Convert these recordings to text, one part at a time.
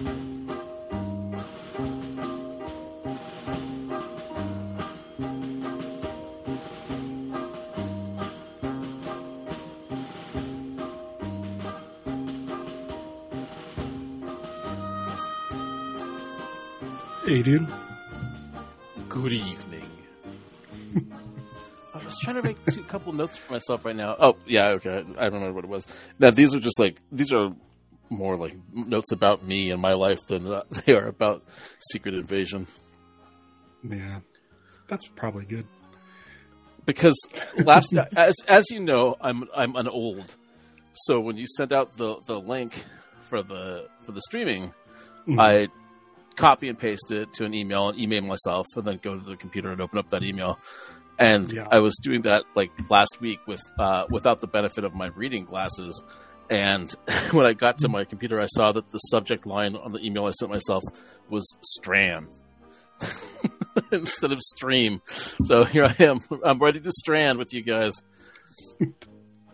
Hey, dude. Good evening. I was trying to make a couple notes for myself right now. Oh, yeah, okay. I remember what it was. Now, these are just like, these are more like notes about me and my life than uh, they are about Secret Invasion. Yeah, that's probably good. Because last, as as you know, I'm I'm an old. So when you sent out the the link for the for the streaming, Mhm. I copy and paste it to an email and email myself, and then go to the computer and open up that email. And Yeah. I was doing that like last week with uh, without the benefit of my reading glasses. And when I got to my computer, I saw that the subject line on the email I sent myself was "Stram" instead of "Stream." So here I am. I'm ready to strand with you guys.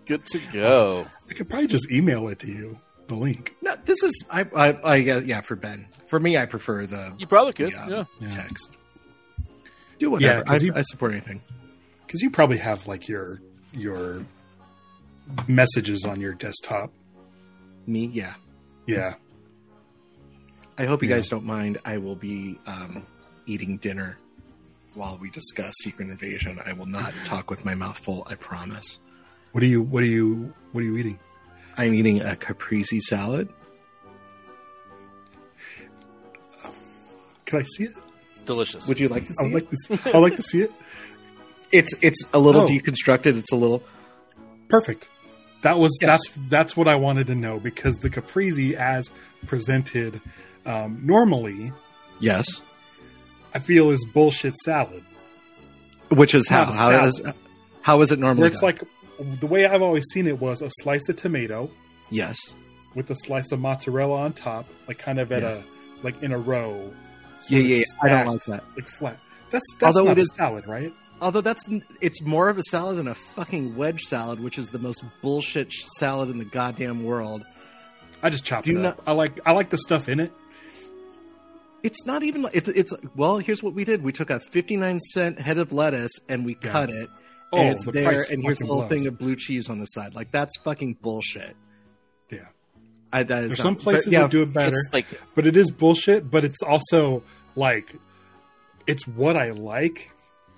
Good to go. I could probably just email it to you, the link. No, this is I, I, I uh, yeah for Ben. For me, I prefer the You probably could. Yeah. Yeah. Yeah. text. Do whatever. 'cause I, you- I support anything. Because you probably have like your your messages on your desktop. Me, yeah. Yeah. I hope you Yeah. guys don't mind. I will be um, eating dinner while we discuss Secret Invasion. I will not talk with my mouth full. I promise. What are you what are you what are you eating? I'm eating a caprese salad. Can I see it? Delicious. Would you like to I see would it? like to see, I'd like to see it. It's it's a little Oh. deconstructed. It's a little Perfect. That was Yes. that's that's what I wanted to know because the caprese as presented um, normally, yes. I feel is bullshit salad. Which is how Not a how salad. is how is it normally? Where it's done? like the way I've always seen it was a slice of tomato yes, with a slice of mozzarella on top, like kind of at Yeah. a like in a row. sort yeah, yeah. yeah. I don't like that. like flat. That's that's Although not it a is- salad, right? Although that's it's more of a salad than a fucking wedge salad, which is the most bullshit salad in the goddamn world. I just chop Do it you up. I like I like the stuff in it. It's not even. like- It's, it's well. Here's what we did. We took a 59 cent head of lettuce and we Yeah. cut it. Oh, and it's the there. And here's a little blows. thing of blue cheese on the side. Like that's fucking bullshit. Yeah. I, that is There's not- some but places yeah, that do it better, like but it is bullshit. But it's also like it's what I like,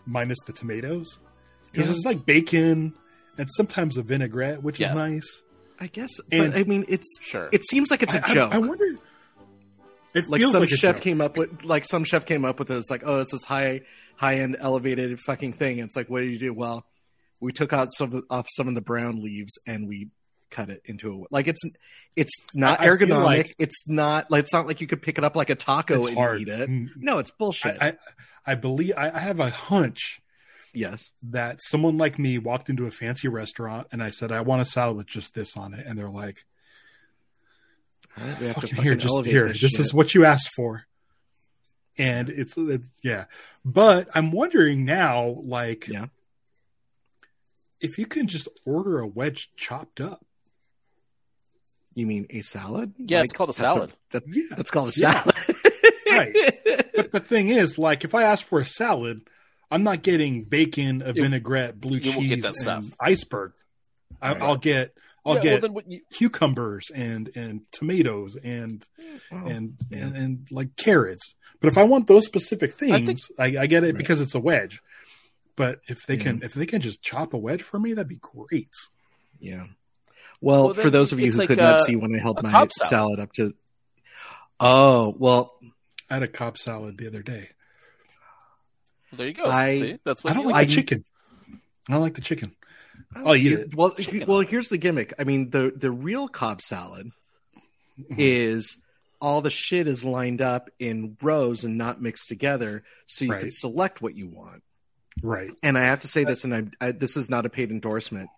minus the tomatoes, because Yeah. there's like bacon and sometimes a vinaigrette, which Yeah. is nice. I guess. And- but I mean, it's. sure. It seems like it's a I- I- joke. I, wonder. It like feels some like a chef joke. came up with like some chef came up with it. It's like, oh, it's this high high end elevated fucking thing. It's like, what do you do? Well, we took out some off some of the brown leaves and we cut it into a like it's it's not I- I ergonomic. like- it's not like it's not like you could pick it up like a taco and hard. eat it. Mm. No, it's bullshit. I, I, believe I, I have a hunch yes. that someone like me walked into a fancy restaurant and I said I want a salad with just this on it, and they're like, All right, we have to "Fucking fucking here, just here. this, This, is what you asked for." And it's it's yeah, but I'm wondering now, like, Yeah. if you can just order a wedge chopped up. You mean a salad? Yeah, it's called a that's salad. that- Yeah, that's called a Yeah. salad. Right. but the thing is, like, if I ask for a salad, I'm not getting bacon, a vinaigrette, blue you cheese, get that stuff. and iceberg. I, Right. I'll get I'll Yeah, get well, then you, cucumbers and and tomatoes and Oh, and, and and like carrots. But if I want those specific things, I, think- I, get it Right. because it's a wedge. But if they Yeah. can if they can just chop a wedge for me, that'd be great. Yeah. Well, Well, for those of you who like could not see when I held my salad. salad. up to. Oh well, I had a Cobb salad the other day. there you go. I- See, that's I don't you like I- the chicken. I don't like the chicken. I'll eat Here- it. Well, Chicken. well, here's the gimmick. I mean, the the real Cobb salad Mm-hmm. is all the shit is lined up in rows and not mixed together, so you can select what you want. Right. And I have to say this, and I, I this is not a paid endorsement,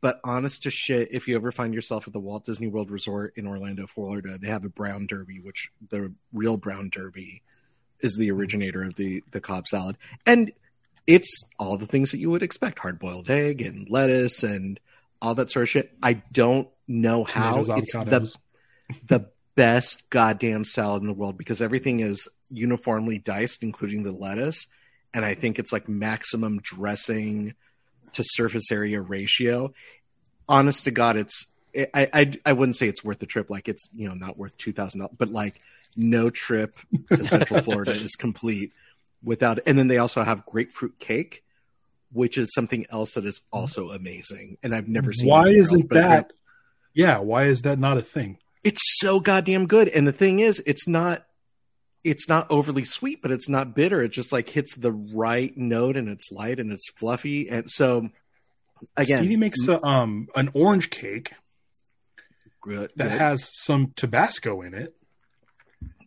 but honest to shit, if you ever find yourself at the Walt Disney World Resort in Orlando, Florida, they have a brown derby, which the real brown derby is the originator of the the Cobb salad, and it's all the things that you would expect: hard boiled egg and lettuce and all that sort of shit. I don't know how Tomatoes, it's the avocados. the best goddamn salad in the world because everything is uniformly diced, including the lettuce. And I think it's like maximum dressing to surface area ratio. Honest to God, it's I I, I wouldn't say it's worth the trip. Like it's you know not worth two thousand dollars, but like no trip to Central Florida is complete without. And then they also have grapefruit cake, which is something else that is also amazing. And I've never seen. Why isn't a that? Yeah, why is that not a thing? it's so goddamn good and the thing is it's not it's not overly sweet but it's not bitter it just like hits the right note and it's light and it's fluffy and so again Stevie makes a, um an orange cake good, that good. has some Tabasco in it,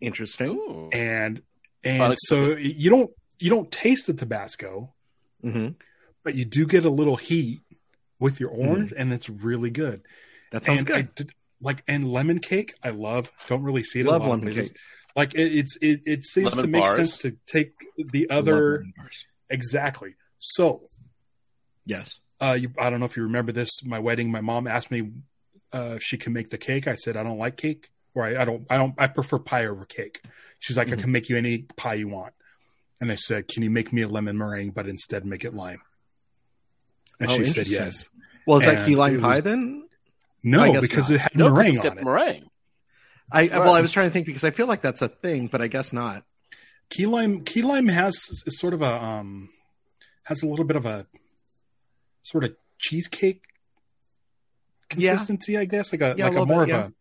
interesting Ooh. and and so you don't you don't taste the Tabasco, hmm but you do get a little heat with your orange, and it's really good. that sounds and good did, like and lemon cake, I love. Don't really see it. Love a lot, lemon cake. just- like it, it's it, it seems Lemon to make bars. sense to take the other exactly. So yes uh, you, I don't know if you remember this. My wedding, my mom asked me uh, if she can make the cake. I said I don't like cake, or I, I don't. I don't. I prefer pie over cake. She's like, I Mhm. can make you any pie you want. And I said, Can you make me a lemon meringue, but instead make it lime? And Oh, she said yes. well is that And key lime it pie was- then No, because not. it had no, 'cause meringue it's on it. meringue. I well Right. i was trying to think because i feel like that's a thing but i guess not Key lime, key lime has is sort of a um has a little bit of a sort of cheesecake Yeah. consistency, I guess, like a Yeah, like a, little more bit, of a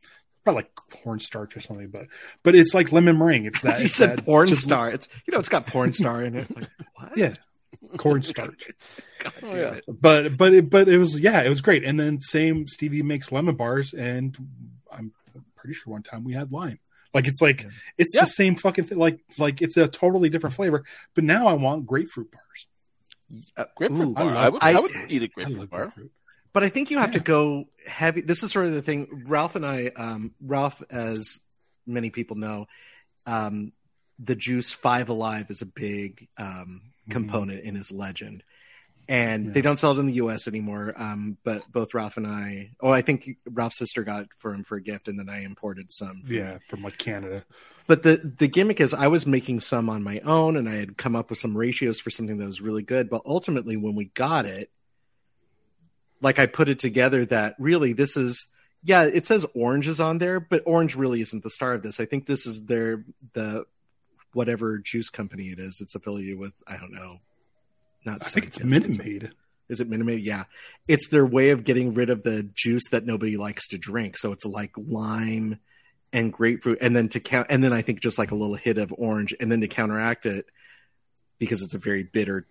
probably like cornstarch or something, but but it's like lemon meringue. It's that you it's said that porn just- star it's you know it's got porn star in it like, what Yeah, cornstarch. God damn yeah. it. but but it, but it was yeah, it was great. And then same Stevie makes lemon bars, and I'm pretty sure one time we had lime. Like it's like Yeah. it's Yeah. the same fucking thing. Like like it's a totally different flavor. But now I want grapefruit bars. Uh, Grapefruit ooh, bar. I I, would, I, I- would eat a grapefruit bar. grapefruit. But I think you have to go heavy. This is sort of the thing. Ralph and I, um, Ralph, as many people know, um, the juice Five Alive is a big um, component in his legend. And Yeah. they don't sell it in the U.S. anymore. Um, but both Ralph and I, oh, I think Ralph's sister got it for him for a gift, and then I imported some. from- Yeah, from like Canada. But the the gimmick is, I was making some on my own, and I had come up with some ratios for something that was really good. But ultimately, when we got it, like I put it together that really this is yeah, it says orange is on there, but orange really isn't the star of this. I think this is their the whatever juice company it is. It's affiliated with I don't know. Not I think it's Minute is it- Maid. Is it Minute Maid? Yeah, it's their way of getting rid of the juice that nobody likes to drink. So it's like lime and grapefruit, and then to count, and then I think just like a little hit of orange, and then to counteract it because it's a very bitter,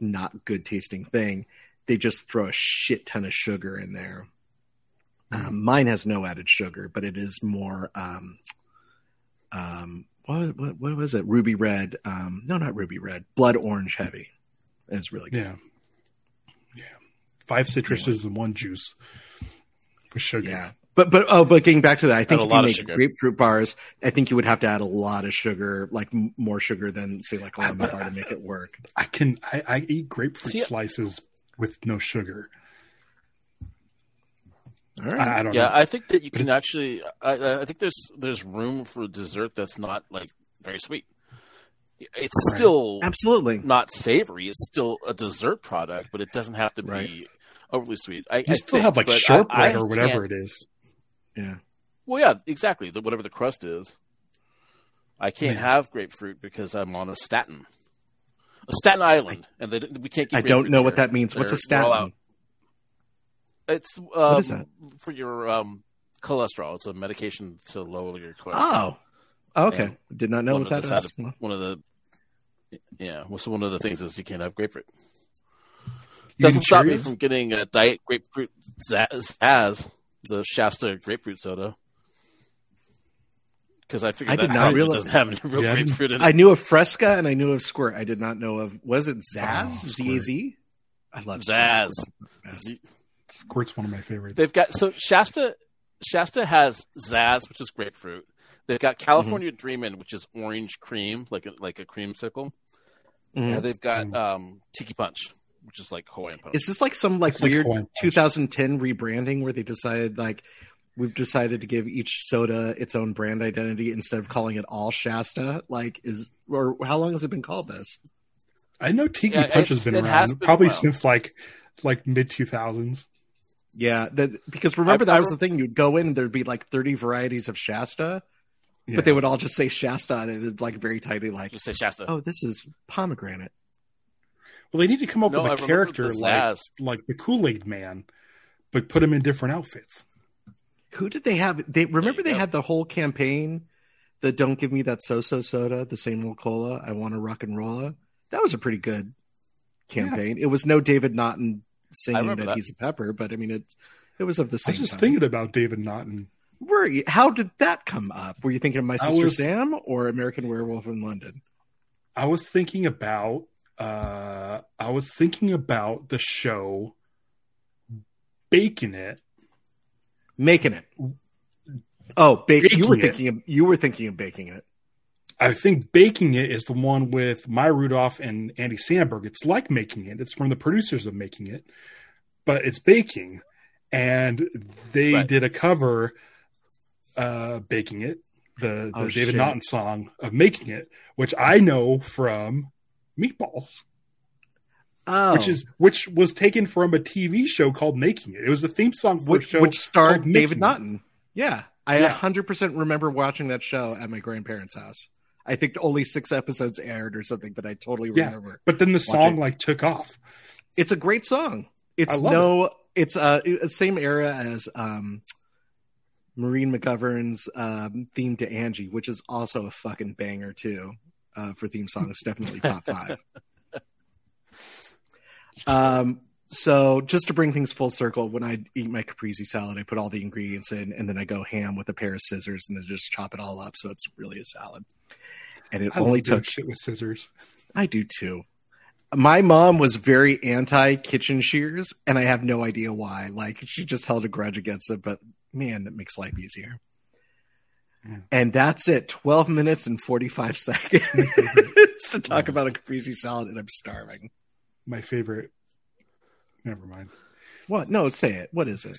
not good tasting thing. They just throw a shit ton of sugar in there. Um, mine has no added sugar, but it is more. Um, um, what, what what was it? Ruby red? Um, no, not ruby red. Blood orange heavy. And it's really good. Yeah. Yeah. Five citruses and one juice with sugar. Yeah. But but oh, but getting back to that, I think a if lot you of make sugar. grapefruit bars, I think you would have to add a lot of sugar, like m- more sugar than say like a lemon bar to make it work. I can I, I eat grapefruit See- slices with no sugar. All right. I, I don't Yeah, know. I think that you can actually. I, I think there's there's room for a dessert that's not like very sweet. It's Right. still Absolutely. not savory. It's still a dessert product, but it doesn't have to Right. be overly sweet. I, you I still think, have like I- shortbread I or whatever it is. Yeah. Well, yeah, exactly. The, whatever the crust is. I can't Yeah. have grapefruit because I'm on a statin, a Staten Island, and they, we can't. Get I don't know what that means. What's a They're- they're all statin? It's um, is that? for your um, cholesterol. It's a medication to lower your cholesterol. Oh. Oh, okay. Yeah. Did not know what of that the is. side One of the yeah. Well, so one of the things is you can't have grapefruit. You Doesn't stop me from getting a diet grapefruit Zaz, Zaz, the Shasta grapefruit soda. Because I figured I did that not probably realize- doesn't have any real Yeah, grapefruit in it. I knew of Fresca and I knew of Squirt. I did not know of was it oh, Zaz? Oh, Z Squirt. A Z? I love Zaz. Zaz. Squirt's one of my favorites. They've got so Shasta Shasta has Zaz, which is grapefruit. They've got California Mm-hmm. Dreamin', which is orange cream, like a, like a creamsicle. Mhm. And they've got Mm. um, Tiki Punch, which is like Hawaiian Punch. Is this like some like It's weird Hawaiian Punch. 2010 rebranding where they decided like we've decided to give each soda its own brand identity instead of calling it all Shasta. Like, is or how long has it been called this? I know Tiki Yeah, Punch has been it has around been probably while. since like like mid two thousands. Yeah, that because remember I- that I was re- the thing. You'd go in and there'd be like thirty varieties of Shasta, Yeah. but they would all just say Shasta and it's like very tightly like, Just say Shasta. oh, this is pomegranate. well, they need to come up No, with a character like like the Kool Aid Man, but put him in different outfits. Who did they have? They remember they go. had the whole campaign. The "Don't give me that so-so soda," the same old cola. I want to rock and roll. That was a pretty good campaign. It was no David Naughton singing remember that, that. he's a pepper, but I mean it. It was of the same. I same was just time. thinking about David Naughton. Were you, how did that come up? Were you thinking of My Sister was- Sam or American Werewolf in London? I was thinking about uh I was thinking about the show Baking It. Making it. Oh, bake. you were Baking it. thinking of you were thinking of baking it. I think Baking It is the one with Maya Rudolph and Andy Samberg. It's like Making It. It's from the producers of Making It, but it's baking. And they Right. did a cover uh Baking It, the, the Oh, David shit. Naughton song of Making It, which I know from Meatballs. Oh, which is which was taken from a TV show called Making It. It was the theme song for a which, show which starred David It. Naughton. Yeah, I Yeah. 100% remember watching that show at my grandparents' house. I think only six episodes aired or something, but I totally Yeah. remember. But then the song it. like took off. It's a great song. It's no, it's uh, same era as um, Maureen McGovern's um, theme to Angie, which is also a fucking banger too. Uh, for theme songs, definitely top five. Um, so just to bring things full circle, when I eat my caprese salad, I put all the ingredients in, and then I go ham with a pair of scissors, and then just chop it all up, so it's really a salad. And it I only took shit with scissors. I do too. My mom was very anti kitchen shears, and I have no idea why. Like she just held a grudge against it, but man, that makes life easier. Yeah. And that's it. Twelve minutes and forty five seconds to talk about a caprese salad, and I'm starving. My favorite. Never mind. What? No, say it. What is it?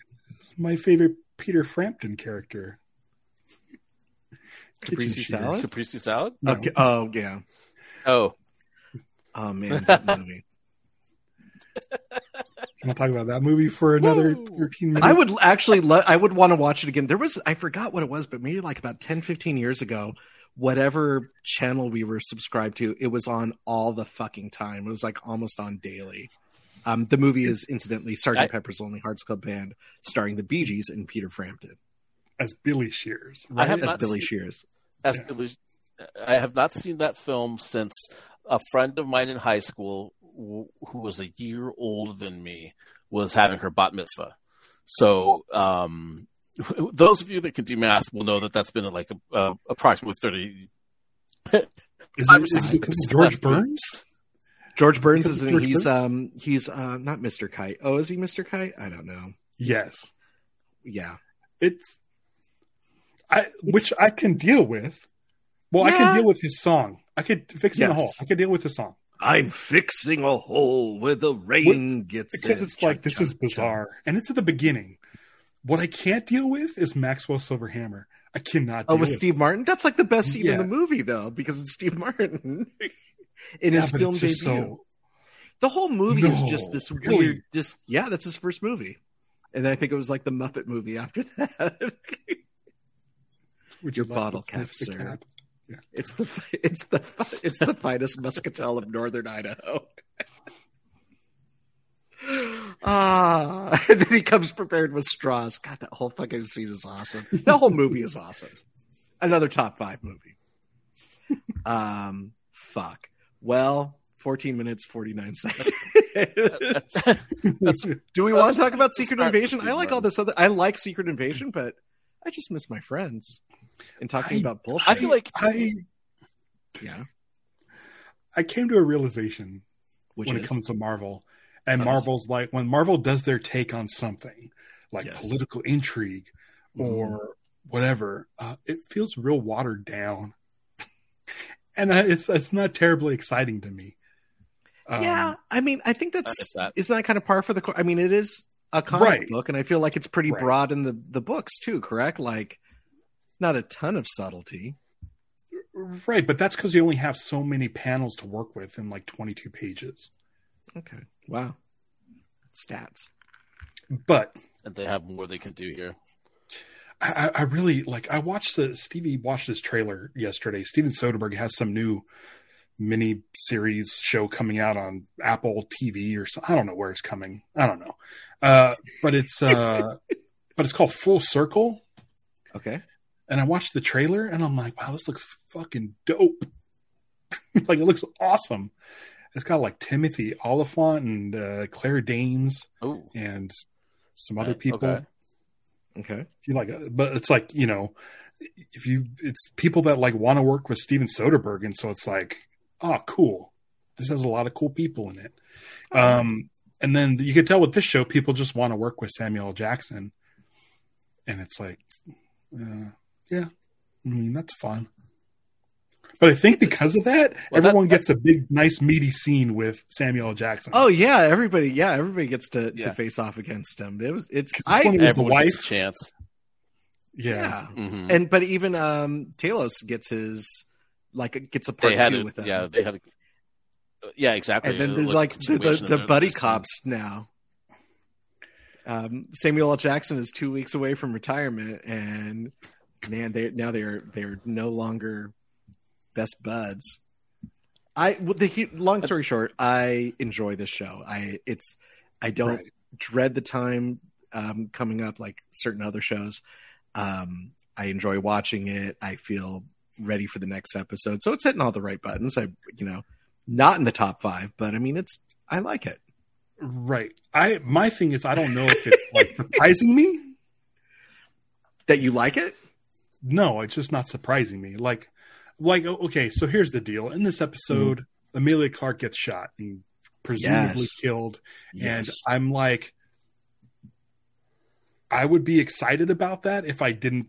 My favorite Peter Frampton character. Caprese salad? Caprese salad? No. Okay. Oh yeah. Oh, Oh man, that movie. Can I talk about that movie for another Woo. 13 minutes? I would actually lo- I would want to watch it again. There was I forgot what it was, but maybe like about 10 15 years ago, whatever channel we were subscribed to, it was on all the fucking time. It was like almost on daily. Um, the movie is incidentally Sergeant I- Pepper's Lonely Hearts Club Band, starring the Bee Gees and Peter Frampton as Billy Shears. I have as not Billy seen- Shears. as Yeah. Billy- I have not seen that film since a friend of mine in high school, who who was a year older than me, was having her bat mitzvah. So, um, those of you that can do math will know that that's been like a, uh, approximately thirty. Is five or it, is George. Burns? George Burns is George he's Burns? um he's uh not Mr. Kite. Oh, is he Mr. Kite? I don't know. Yes. Yeah. It's I which I can deal with. Well, I can deal with his song. I could fix in the Yes. hole. I could deal with the song. I'm fixing a hole where the rain gets because in. it's like this is bizarre and it's at the beginning what i can't deal with is maxwell silverhammer i cannot Oh, deal with with Steve Martin? That's like the best scene in the movie, though, because it's Steve Martin in Yeah, his film debut. so The whole movie is just this really? weird. Just yeah, that's his first movie, and then I think it was like the Muppet movie after that. would Your you like bottle cap, sir. cap? It's the it's the it's the finest muscatel of northern Idaho. Ah, and then he comes prepared with straws. God, that whole fucking scene is awesome. That whole movie is awesome. Another top five movie. Um, fuck. Well, fourteen minutes forty nine seconds. That's, Do we want to talk about Secret Invasion? I like all this other. I like Secret Invasion, but I just miss my friends and talking I- about bullshit. I feel like i yeah, i came to a realization which when is it comes to marvel and Us. marvel's like when marvel does their take on something like Yes. political intrigue or whatever uh, it feels real watered down and uh, it's it's not terribly exciting to me Um, yeah. I mean, I think that's get that. isn't that kind of par for the course. I mean, it is a comic Right. book, and I feel like it's pretty Right. broad in the the books too. Correct? Like, not a ton of subtlety. Right, but that's because you only have so many panels to work with in like 22 pages. Okay. Wow. Stats. But and they have more they can do here. I, I really like. I watched the Stevie watched this trailer yesterday. Steven Soderbergh has some new mini series show coming out on Apple TV or so. I don't know where it's coming. I don't know, uh, but it's uh, but it's called Full Circle. Okay. And I watched the trailer and I'm like, wow, this looks fucking dope. like it looks awesome. It's got like Timothy Olyphant and uh, Claire Danes Oh, and some other Right, people. okay. Okay. If you like, but it's like you know, if you it's people that like want to work with Steven Soderbergh, and so it's like, oh, cool. This has a lot of cool people in it. Um, and then you could tell with this show, people just want to work with Samuel Jackson, and it's like, uh, yeah, I mean that's fun. But I think because of that, Well, everyone that- gets a big, nice, meaty scene with Samuel Jackson. Oh yeah, everybody. Yeah, everybody gets to, Yeah. to face off against him. It was. It's. 'Cause this I. one was the everyone wife. a chance. yeah. yeah. Mhm. And but even um Talos gets his like gets a part they had two it. with them. Yeah, they had. A, yeah, exactly. and then there's like the, the, the buddy their scene. cops now. Um, Samuel L. Jackson is two weeks away from retirement, and man, they now they're they're no longer best buds. I well, the long story short, I enjoy this show. I it's I don't Right. dread the time um, coming up like certain other shows. Um, I enjoy watching it. I feel ready for the next episode, so it's hitting all the right buttons. I you know not in the top five, but I mean it's I like it. Right. I my thing is I don't know if it's like surprising me. That you like it? No, it's just not surprising me. Like like okay, so here's the deal. In this episode, Emilia Clarke gets shot and presumably Yes. killed. Yes. And I'm like I would be excited about that if I didn't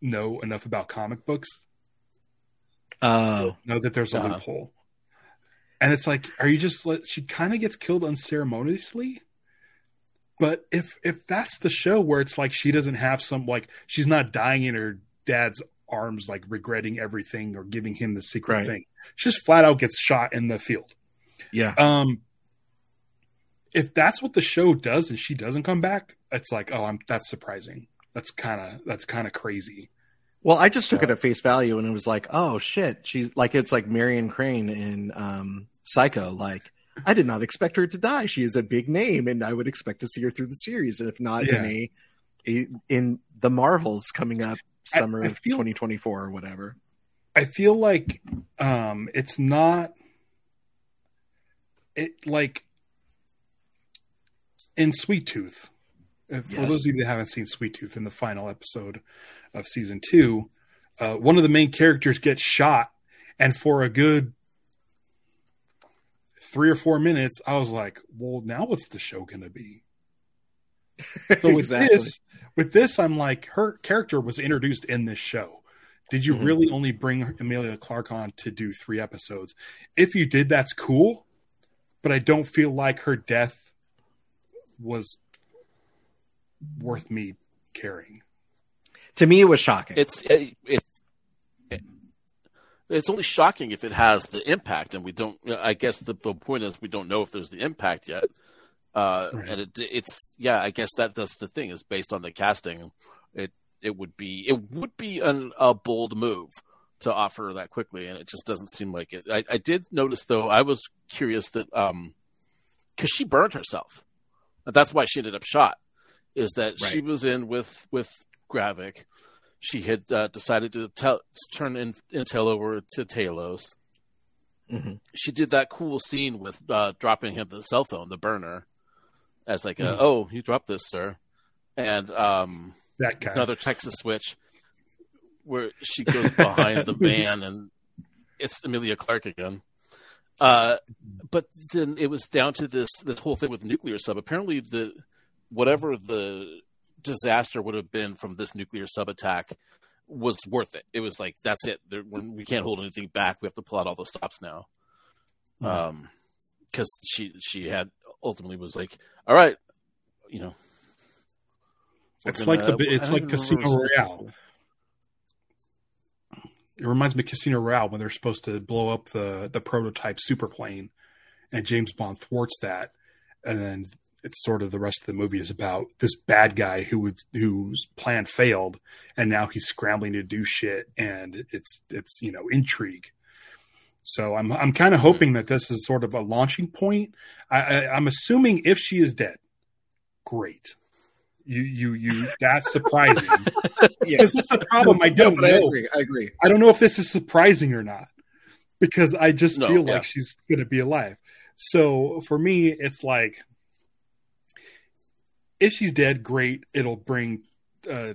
know enough about comic books. Oh, Know that there's a Uh-huh. loophole. And it's like, are you just she kind of gets killed unceremoniously? But if if that's the show where it's like she doesn't have some like she's not dying in her dad's arms, like regretting everything or giving him the secret Right. thing. She just flat out gets shot in the field. yeah. Um if that's what the show does and she doesn't come back, it's like, oh, I'm that's surprising. That's kind of that's kind of crazy. Well, I just took it at face value, and it was like, oh shit, she's like it's like Marion Crane in um, Psycho. Like, I did not expect her to die. She is a big name, and I would expect to see her through the series, if not in a, a in the Marvels coming up summer I of feel- 2024 or whatever. I feel like um it's not it like in Sweet Tooth. uh, For Yes. those of you that haven't seen Sweet Tooth in the final episode of season two, uh, one of the main characters gets shot, and for a good three or four minutes, I was like, "Well, now what's the show going to be?" So with exactly. this, with this, I'm like, her character was introduced in this show. Did you Mhm. really only bring Emilia Clarke on to do three episodes? If you did, that's cool. But I don't feel like her death was worth me caring. to me, it was shocking. It's it, it's it's only shocking if it has the impact, and we don't. I guess the, the point is we don't know if there's the impact yet. Uh, Right. And it, it's yeah, I guess that that's the thing is based on the casting. It it would be it would be an, a bold move to offer that quickly, and it just doesn't seem like it. I, I did notice though. I was curious that um, because she burned herself. That's why she ended up shot. Is that she was in with with Gravik. She had uh, decided to tell, turn in, Intel over to Talos. Mhm. She did that cool scene with uh, dropping him the cell phone, the burner, as like, a, Mhm. "Oh, you dropped this, sir," and um, That guy. another Texas switch where she goes behind the van and it's Emilia Clarke again. Uh, but then it was down to this this whole thing with nuclear sub. Apparently, the whatever the disaster would have been from this nuclear sub attack was worth it. It was like that's it. There, we're, can't hold anything back. We have to pull out all the stops now. Mhm. Um, because she she had ultimately was like, all right, you know, It's We're like the it's like Casino remember what it's Royale. It reminds me of Casino Royale when they're supposed to blow up the the prototype superplane, and James Bond thwarts that, and then it's sort of the rest of the movie is about this bad guy who was whose plan failed, and now he's scrambling to do shit, and it's it's you know intrigue. So I'm I'm kind of hoping that this is sort of a launching point. I, I, I'm assuming if she is dead, great. You you you that's surprising. Yeah. This is the problem. I don't No, but I know. agree. I agree. I don't know if this is surprising or not because I just No, feel yeah. like she's going to be alive. So for me, it's like if she's dead, great. It'll bring uh,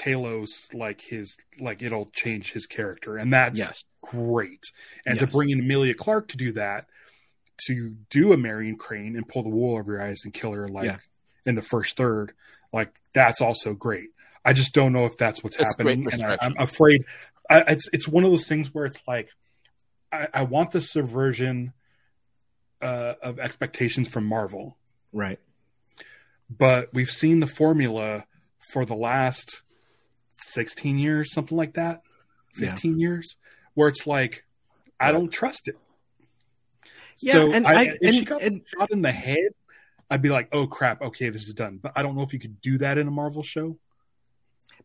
Talos like his like it'll change his character, and that's Yes. great. And to bring in Emilia Clarke to do that, to do a Marion Crane and pull the wool over your eyes and kill her like Yeah. in the first third, like that's also great. I just don't know if that's what's great happening, and I, I'm afraid. I, it's it's one of those things where it's like I, I want the subversion uh, of expectations from Marvel, Right. but we've seen the formula for the last 16 years, something like that, Yeah. 15 years, where it's like I don't trust it. Yeah, so and I, I- if she got and- shot in the head, I'd be like, "Oh crap, okay, this is done." But I don't know if you could do that in a Marvel show.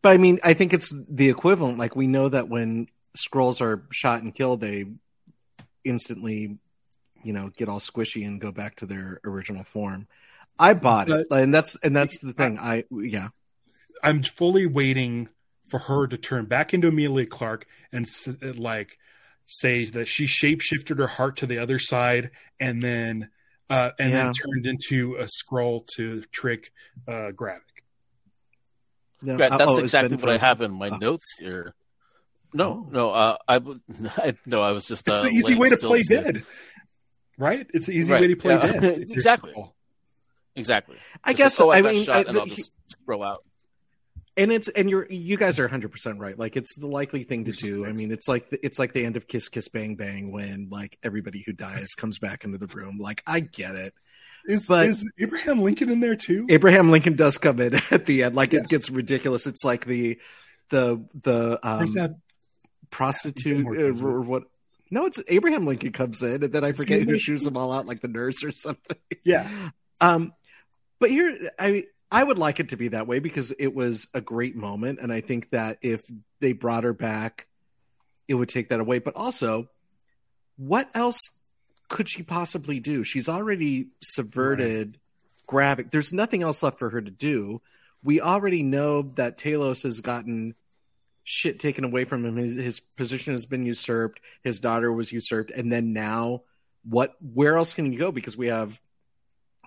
But I mean, I think it's the equivalent. Like we know that when Skrulls are shot and killed, they instantly, you know, get all squishy and go back to their original form. I bought it, and that's and that's the thing. I yeah, I'm fully waiting for her to turn back into Emilia Clarke and like say that she shapeshifted her heart to the other side and then uh, and Yeah. then turned into a Skrull to trick uh, Gravik. no, Right, uh, that's oh, exactly what I have in my Oh. notes here. No, Oh. no, uh, I I, no, I was just It's uh, the easy way to still play dead, right? It's the easy Right, way to play yeah, dead. Exactly. Exactly. I Just guess like, oh, I, I got mean, shot, I- and I'll the- just scroll out. And it's and you're you guys are 100 percent right. Like it's the likely thing to do. I mean, it's like the, it's like the end of Kiss Kiss Bang Bang when like everybody who dies comes back into the room. Like I get it. Is, But- is Abraham Lincoln in there too? Abraham Lincoln does come in at the end. Like Yeah. it gets ridiculous. It's like the the the um, prostitute uh, or what? No, it's Abraham Lincoln comes in, and then I forget who shoos them all out, like the nurse or something. Yeah, Um, but here, I I would like it to be that way because it was a great moment, and I think that if they brought her back, it would take that away. But also, what else could she possibly do? She's already subverted Gravik. There's nothing else left for her to do. We already know that Talos has gotten shit taken away from him. His, his position has been usurped. His daughter was usurped, and then now, what? Where else can you go? Because we have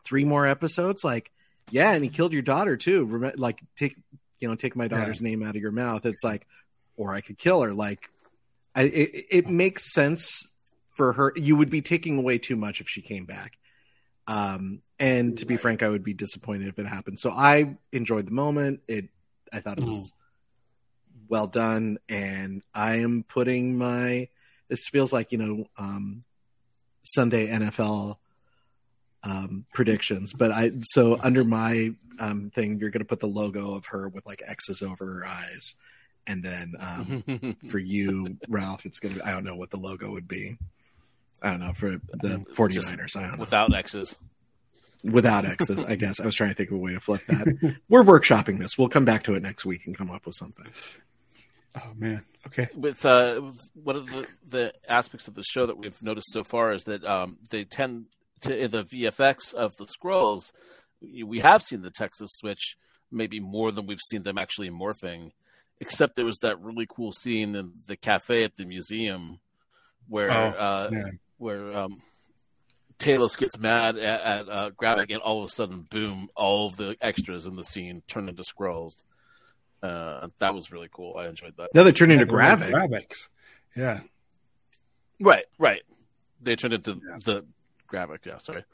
three more episodes. Like, yeah, and he killed your daughter too. Like, take you know, take my daughter's name out of your mouth. It's like, or I could kill her. Like, I, it, it makes sense for her. You would be taking away too much if she came back. Um, and to be Right. frank, I would be disappointed if it happened. So I enjoyed the moment. It, I thought it was well done, and I am putting my. This feels like you know, um, Sunday NFL um, predictions, but I so under my um, thing, you're going to put the logo of her with like X's over her eyes, and then um, for you, Ralph, it's going to. I don't know what the logo would be. I don't know for the 49ers. I don't know without X's. without X's. I guess I was trying to think of a way to flip that. We're workshopping this. We'll come back to it next week and come up with something. Oh man. Okay. with uh, one of the, the aspects of the show that we've noticed so far is that um, they tend to the VFX of the Skrulls. We have seen the Texas switch maybe more than we've seen them actually morphing. Except there was that really cool scene in the cafe at the museum where Oh, uh, yeah. where um, Talos gets mad at, at uh, Gravik, and all of a sudden, boom! All of the extras in the scene turn into Skrulls. Uh, that was really cool. I enjoyed that. Now they turn into Yeah, they're Gravik. Graviks. Yeah. Right, right. They turned into Yeah. the graphic. Yeah, sorry.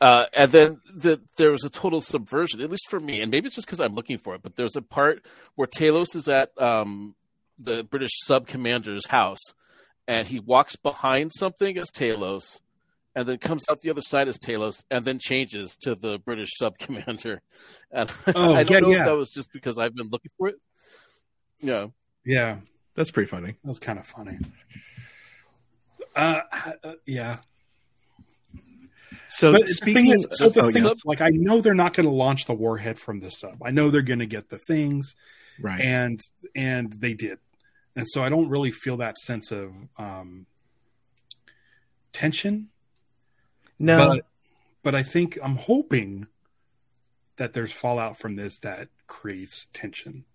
Uh, and then the, there was a total subversion, at least for me, and maybe it's just because I'm looking for it. But there's a part where Talos is at um, the British sub commander's house, and he walks behind something as Talos, and then comes out the other side as Talos, and then changes to the British sub commander. And Oh, I don't yeah, know yeah. if that was just because I've been looking for it. Yeah, Yeah, That's pretty funny. that was kind of funny. Uh, uh, yeah. So But the speaking, is, so the oh, thing yeah, like, I know they're not going to launch the warhead from this sub. I know they're going to get the things, right. and and they did, and so I don't really feel that sense of um, tension. no, but but I think I'm hoping that there's fallout from this that creates tension.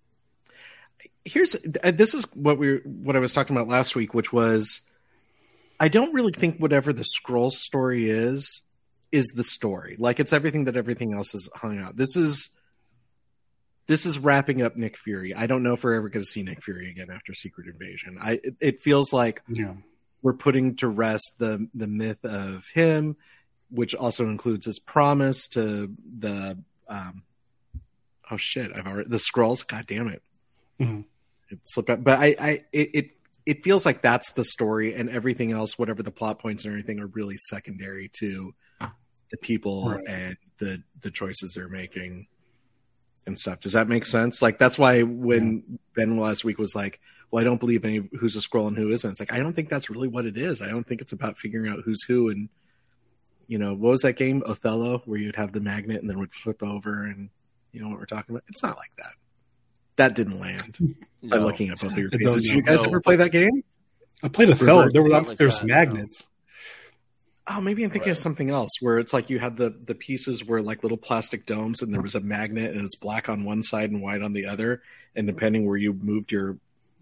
here's uh, this is what we what I was talking about last week, which was I don't really think whatever the Skrull story is is the story. Like it's everything that everything else is hung out. This is this is wrapping up Nick Fury. I don't know if we're ever going to see Nick Fury again after Secret Invasion. I it, it feels like Yeah, we're putting to rest the the myth of him, which also includes his promise to the um oh shit I've already the Skrulls. God damn it, Mhm. it slipped out. But I I it, it it feels like that's the story, and everything else, whatever the plot points and everything, are really secondary to the people Right. and the the choices they're making and stuff. Does that make sense? Like that's why when Ben last week was like, "Well, I don't believe any who's a Skrull and who isn't." It's like I don't think that's really what it is. I don't think it's about figuring out who's who and you know what was that game Othello where you'd have the magnet and then would flip over and you know what we're talking about. It's not like that. That didn't land by No. looking at both of your It faces. Did you guys No. ever play that game? I played Othello. There were not like there's that, no. Magnets. Oh, maybe I'm thinking of something else where it's like you had the the pieces were like little plastic domes and there was a magnet and it's black on one side and white on the other. And depending where you moved your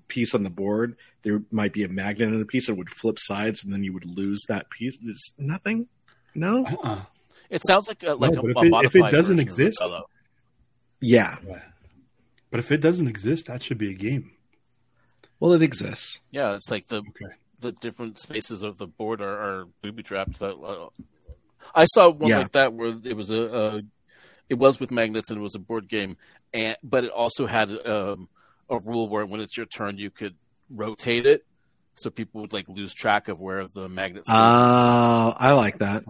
piece on the board, there might be a magnet in the piece that would flip sides and then you would lose that piece. It's nothing. No. Uh-uh. It sounds like a, like No, a, if a it- if it doesn't exist- Othello. Yeah. But if it doesn't exist, that should be a game. Well, it exists. Yeah, it's like the Okay. The different spaces of the board are, are booby trapped. That uh, I saw one Yeah. like that where it was a, a it was with magnets and it was a board game, and but it also had um, a rule where when it's your turn, you could rotate it, so people would like lose track of where the magnets. Uh, I like that.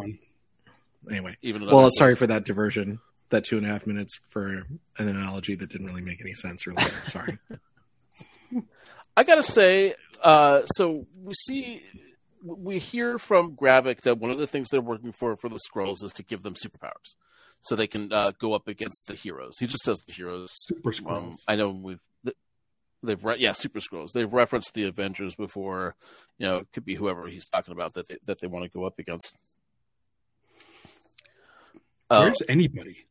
Anyway. even Well, sorry for that diversion. That two and a half minutes for an analogy that didn't really make any sense. Really, sorry. I gotta say, uh, so we see, we hear from Gravik that one of the things they're working for for the Skrulls is to give them superpowers, so they can uh, go up against the heroes. He just says the heroes. Super Um, Skrulls. I know we've they've re- yeah super Skrulls. They've referenced the Avengers before. You know, it could be whoever he's talking about that they, that they want to go up against. Uh, Where's anybody?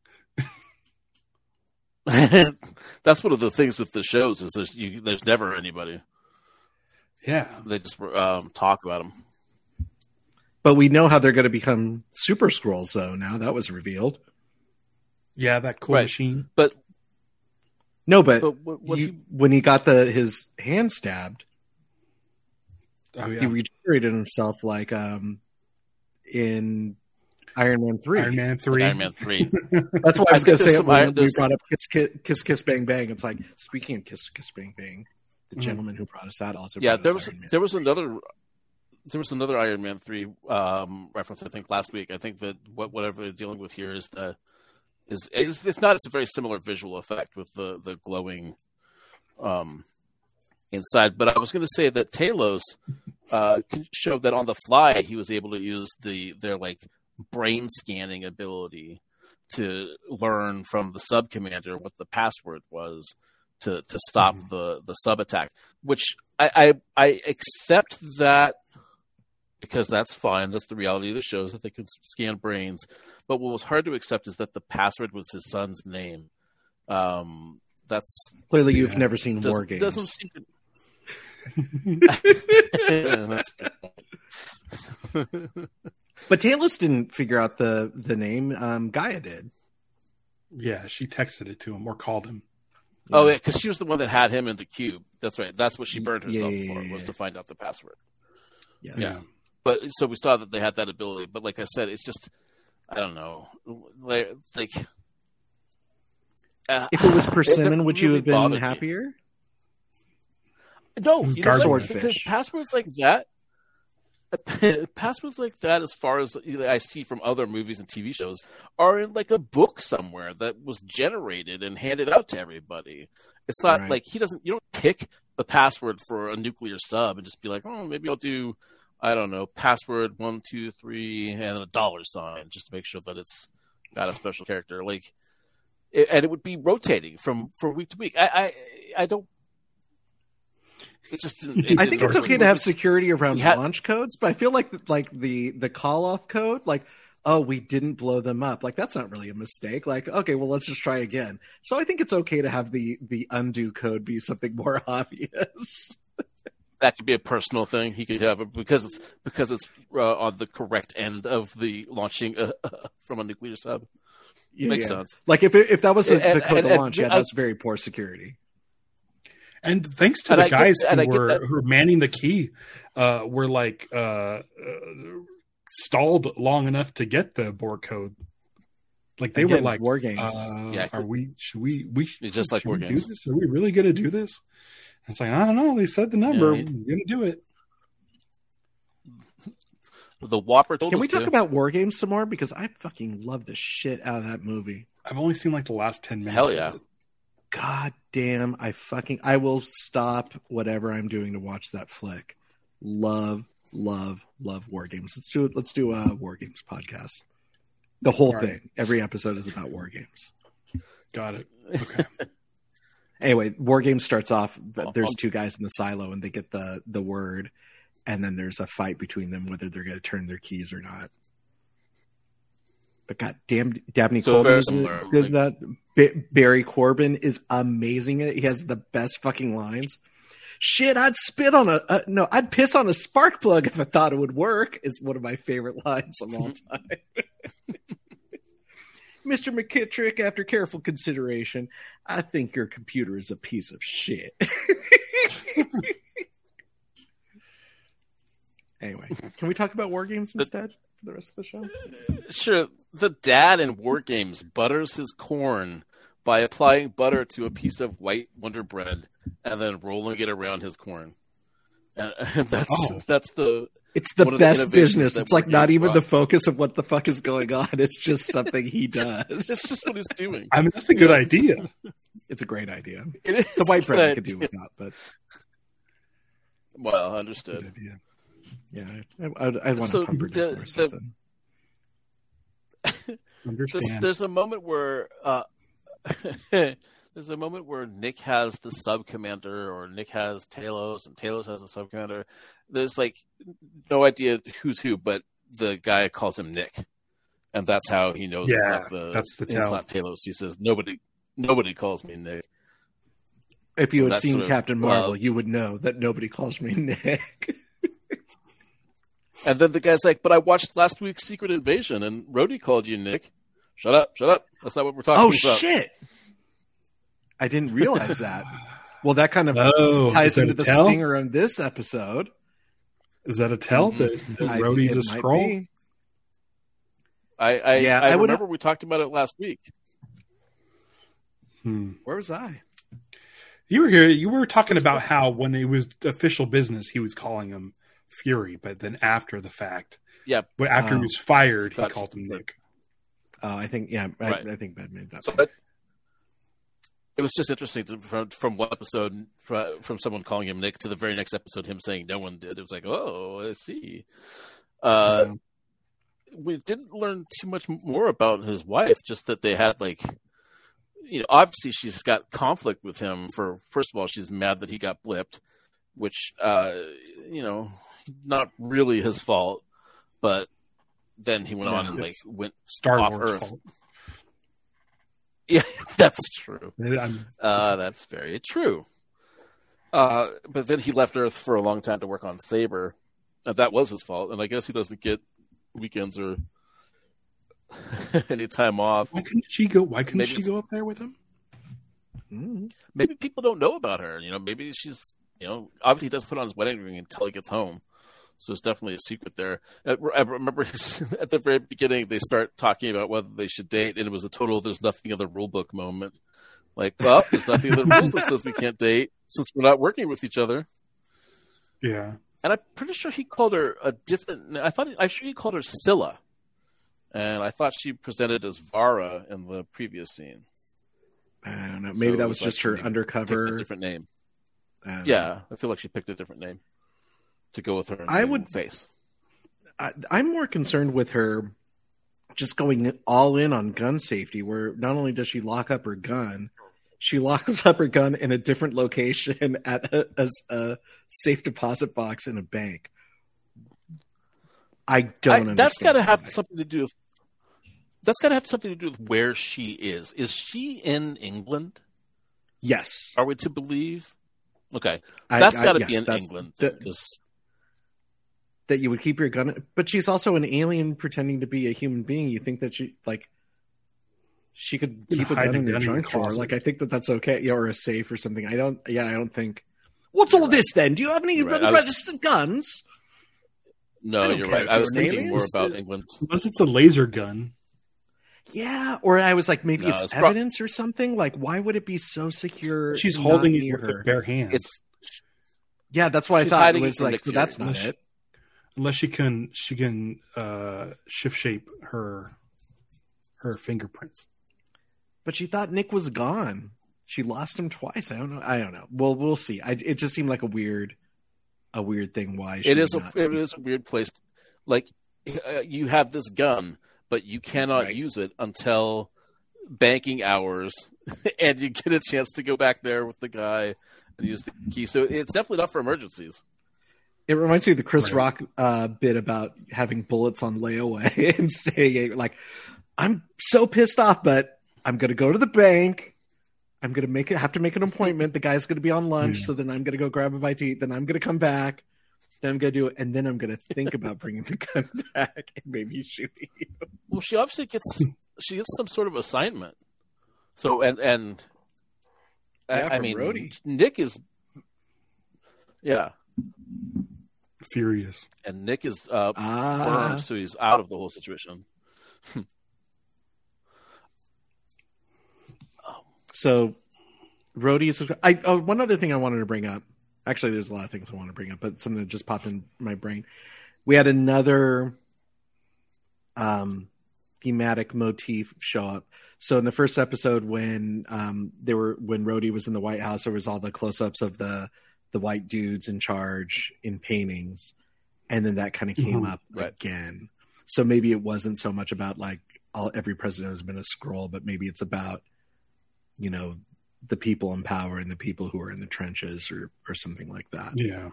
that's one of the things with the shows is there's you, there's never anybody. Yeah. They just um, talk about them. But we know how they're going to become super Skrulls, though. Now that was revealed. Yeah, that cool Right. machine. But No, but, but what, what you- he, when he got the his hand stabbed, Oh yeah. he regenerated himself like um in Iron Man three. Iron Man three. Iron Man three. That's why I I was going to say there's some when Iron- we brought up kiss, kiss kiss kiss bang bang. It's like speaking of kiss kiss bang bang, the Mhm. gentleman who brought us that also. yeah, there us was Iron Man. there was another there was another Iron Man three um, reference I think last week. I think that what whatever they're dealing with here is the is is- if not it's a very similar visual effect with the the glowing um inside. But I was going to say that Talos uh, showed that on the fly he was able to use the their like brain scanning ability to learn from the sub commander what the password was to to stop Mhm. the the sub attack, which I, I I accept that because that's fine. That's the reality of the show is that they can scan brains. But what was hard to accept is that the password was his son's name. Um, that's Clearly, you've Yeah. never seen does, War Games. doesn't seem to. But Talos didn't figure out the the name. Um, G'iah did. Yeah, she texted it to him or called him. oh, yeah, because she was the one that had him in the cube. That's right. That's what she burned Yeah, herself yeah, for was yeah. to find out the password. Yes. Yeah. But so we saw that they had that ability. But like I said, it's just I don't know, like. like uh, If it was it persimmon, would you really have been bothered me. happier? No, It's you know what? because passwords like that. passwords like that, as far as I see from other movies and TV shows, are in like a book somewhere that was generated and handed out to everybody. It's not Right. like he doesn't. You don't pick the password for a nuclear sub and just be like, oh, maybe I'll do, I don't know, password one two three and a dollar sign just to make sure that it's got a special character. Like, it, and it would be rotating from from week to week. I I, I don't. It just didn't. it I didn't think it's work. okay to have security around had- launch codes, but I feel like like the the call off code, like oh we didn't blow them up, like that's not really a mistake. Like okay, well let's just try again. So I think it's okay to have the the undo code be something more obvious. that could be a personal thing. He could have it because it's because it's uh, on the correct end of the launching uh, from a nuclear sub. Yeah, Makes yeah. sense. Like if it, if that was the And- the code and- to and- launch, yeah, I- that's very poor security. And thanks to And the I guys and I who were who were manning the key, uh, were like uh, uh, stalled long enough to get the Borg code. Like they were like, war games. uh, Yeah. "Are we? Should we? We It's just like war we games. do this? Are we really going to do this?" It's like I don't know. They said the number. Yeah, We're going to do it. The WOPR told Can us we talk to. about war games some more? Because I fucking love the shit out of that movie. I've only seen like the last ten minutes. Hell of yeah. God damn, I fucking I will stop whatever I'm doing to watch that flick. Love, love, love war games. Let's do it. Let's do a war games podcast. The whole thing. Every episode is about war games. Got it. Okay. Anyway, war game starts off. But there's um, two guys in the silo, and they get the the word, and then there's a fight between them whether they're going to turn their keys or not. But god damn, Dabney So Coleman very is similar, good that. Ba- Barry Corbin is amazing at it. He has the best fucking lines. Shit, I'd spit on a uh, no, I'd piss on a spark plug if I thought it would work. Is one of my favorite lines of all time. Mr. McKittrick, after careful consideration, I think your computer is a piece of shit. anyway, can we talk about war games instead the rest of the show? Sure. The dad in War Games butters his corn by applying butter to a piece of white Wonder Bread and then rolling it around his corn. Uh, and, and that's Oh. that's the It's the One of the best business. It's like not games even the focus of what the fuck is going on. It's just something he does. it's just what he's doing. I mean, that's a good idea. It's a great idea. It is The white a bread I could do without, but Well, Good understood. idea. Yeah, I, I'd, I'd want So a pumpernickel the- or the- something. There's, there's a moment where uh, there's a moment where Nick has the sub commander, or Nick has Talos, and Talos has a sub commander. There's like no idea who's who, but the guy calls him Nick, and that's how he knows it's Yeah, not the that's the it's not Talos. He says nobody nobody calls me Nick. If you had seen sort of- Captain Marvel, well- you would know that nobody calls me Nick. And then the guy's like, "But I watched last week's Secret Invasion, and Rhodey called you Nick." Shut up! Shut up! That's not what we're talking oh about. Oh shit! I didn't realize that. Well, that kind of Oh, ties into the tell? stinger of this episode. Is that a tell Mhm. that, that Rhodey's it a might Skrull? be. I, I, Yeah, I, I would- remember we talked about it last week. Hmm. Where was I? You were here. You were talking about how when it was official business, he was calling him Fury, but then after the fact, Yeah. but after Oh. he was fired, he called him Nick. Oh, I think yeah, I, Right. I think Bad made that. So it, it was just interesting to, from from one episode from, from someone calling him Nick to the very next episode him saying no one did. It was like, oh, I see. Uh, Yeah. We didn't learn too much more about his wife. Just that they had like, you know, obviously she's got conflict with him. For first of all, she's mad that he got blipped, which uh, you know, not really his fault, but. Then he went on and like went. Star Off Wars Earth. fault. Yeah, that's true. Uh, that's very true. Uh, but then he left Earth for a long time to work on Saber, and that was his fault. And I guess he doesn't get weekends or any time off. why couldn't she go? Why couldn't Maybe she go up there with him? Mm. Maybe people don't know about her. You know, maybe she's you know obviously he doesn't put on his wedding ring until he gets home. So it's definitely a secret there. I I remember at the very beginning they start talking about whether they should date, and it was a total "there's nothing in the rule book" moment. Like, well, there's nothing in the rules that says we can't date since we're not working with each other. Yeah. and I'm pretty sure he called her a different. I thought I'm sure he called her Scylla, and I thought she presented as Varra in the previous scene. I don't know. Maybe So that was was just like her undercover. a different name. I don't know. Yeah, I feel like she picked a different name to go with her. I would- face. I, I'm more concerned with her just going all in on gun safety, where not only does she lock up her gun, she locks up her gun in a different location at a, as a safe deposit box in a bank. I don't. I, that's got to have something to do with. That's got to have something to do with where she is. Is she in England? Yes, Are we to believe? Okay, that's got to yes, be in England that- that you would keep your gun, but she's also an alien pretending to be a human being. You think that she like she could keep a gun in her gun your trunk drawer? Like I think that that's okay, yeah, or a safe or something. I don't. Yeah, I don't think. What's all this then? Do you have any You're right. I was- registered guns? No, you're right. I was thinking alien. more about England. Unless it's a laser gun. Yeah, or I was like, maybe No, it's, it's prob- evidence or something. Like, why would it be so secure? She's holding it with her? her bare hands. It's Yeah, that's why I thought it was like. So that's not Fury. it. Unless she can she can uh shift shape her her fingerprints. But she thought Nick was gone. She lost him twice. I don't know. I don't know. Well, we'll see. I, it just seemed like a weird, a weird thing. Why she it is a not it keep- is a weird place. Like uh, you have this gun, but you cannot Right. use it until banking hours, and you get a chance to go back there with the guy and use the key. So it's definitely not for emergencies. It reminds me of the Chris Right. Rock uh, bit about having bullets on layaway and saying like, "I'm so pissed off, but I'm going to go to the bank. I'm going to make it. Have to make an appointment. The guy's going to be on lunch, Yeah. so then I'm going to go grab a bite to eat. Then I'm going to come back. Then I'm going to do it, and then I'm going to think about bringing the gun back and maybe shooting you. Well, she obviously gets she gets some sort of assignment. So and and I- Yeah, I, from mean, Rhodey. Nick is yeah, Furious. and Nick is uh, Ah, burned, so he's out of the whole situation. So, Rhodey's. I oh, one other thing I wanted to bring up. Actually, there's a lot of things I want to bring up, but something that just popped in my brain. We had another um, thematic motif show up. So in the first episode, when um, they were when Rhodey was in the White House, there was all the close-ups of the the white dudes in charge in paintings, and then that kind of came Mhm. up Right. again. So maybe it wasn't so much about like all every president has been a Skrull, but maybe it's about you know the people in power and the people who are in the trenches or or something like that Yeah.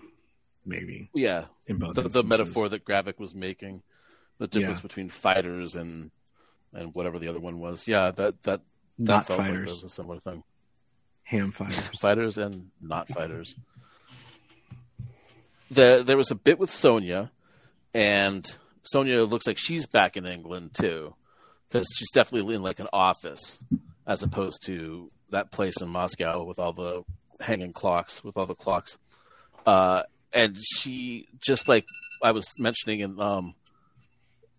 maybe Yeah, in both the, the metaphor that Gravik was making, the difference Yeah. between fighters and and whatever the other one was. Yeah, that that, that not felt like fighters was a similar thing. ham fighters Fighters and not fighters. The, there was a bit with Sonya, and Sonya looks like she's back in England too, because she's definitely in like an office as opposed to that place in Moscow with all the hanging clocks, with all the clocks. Uh, and she just like I was mentioning in um,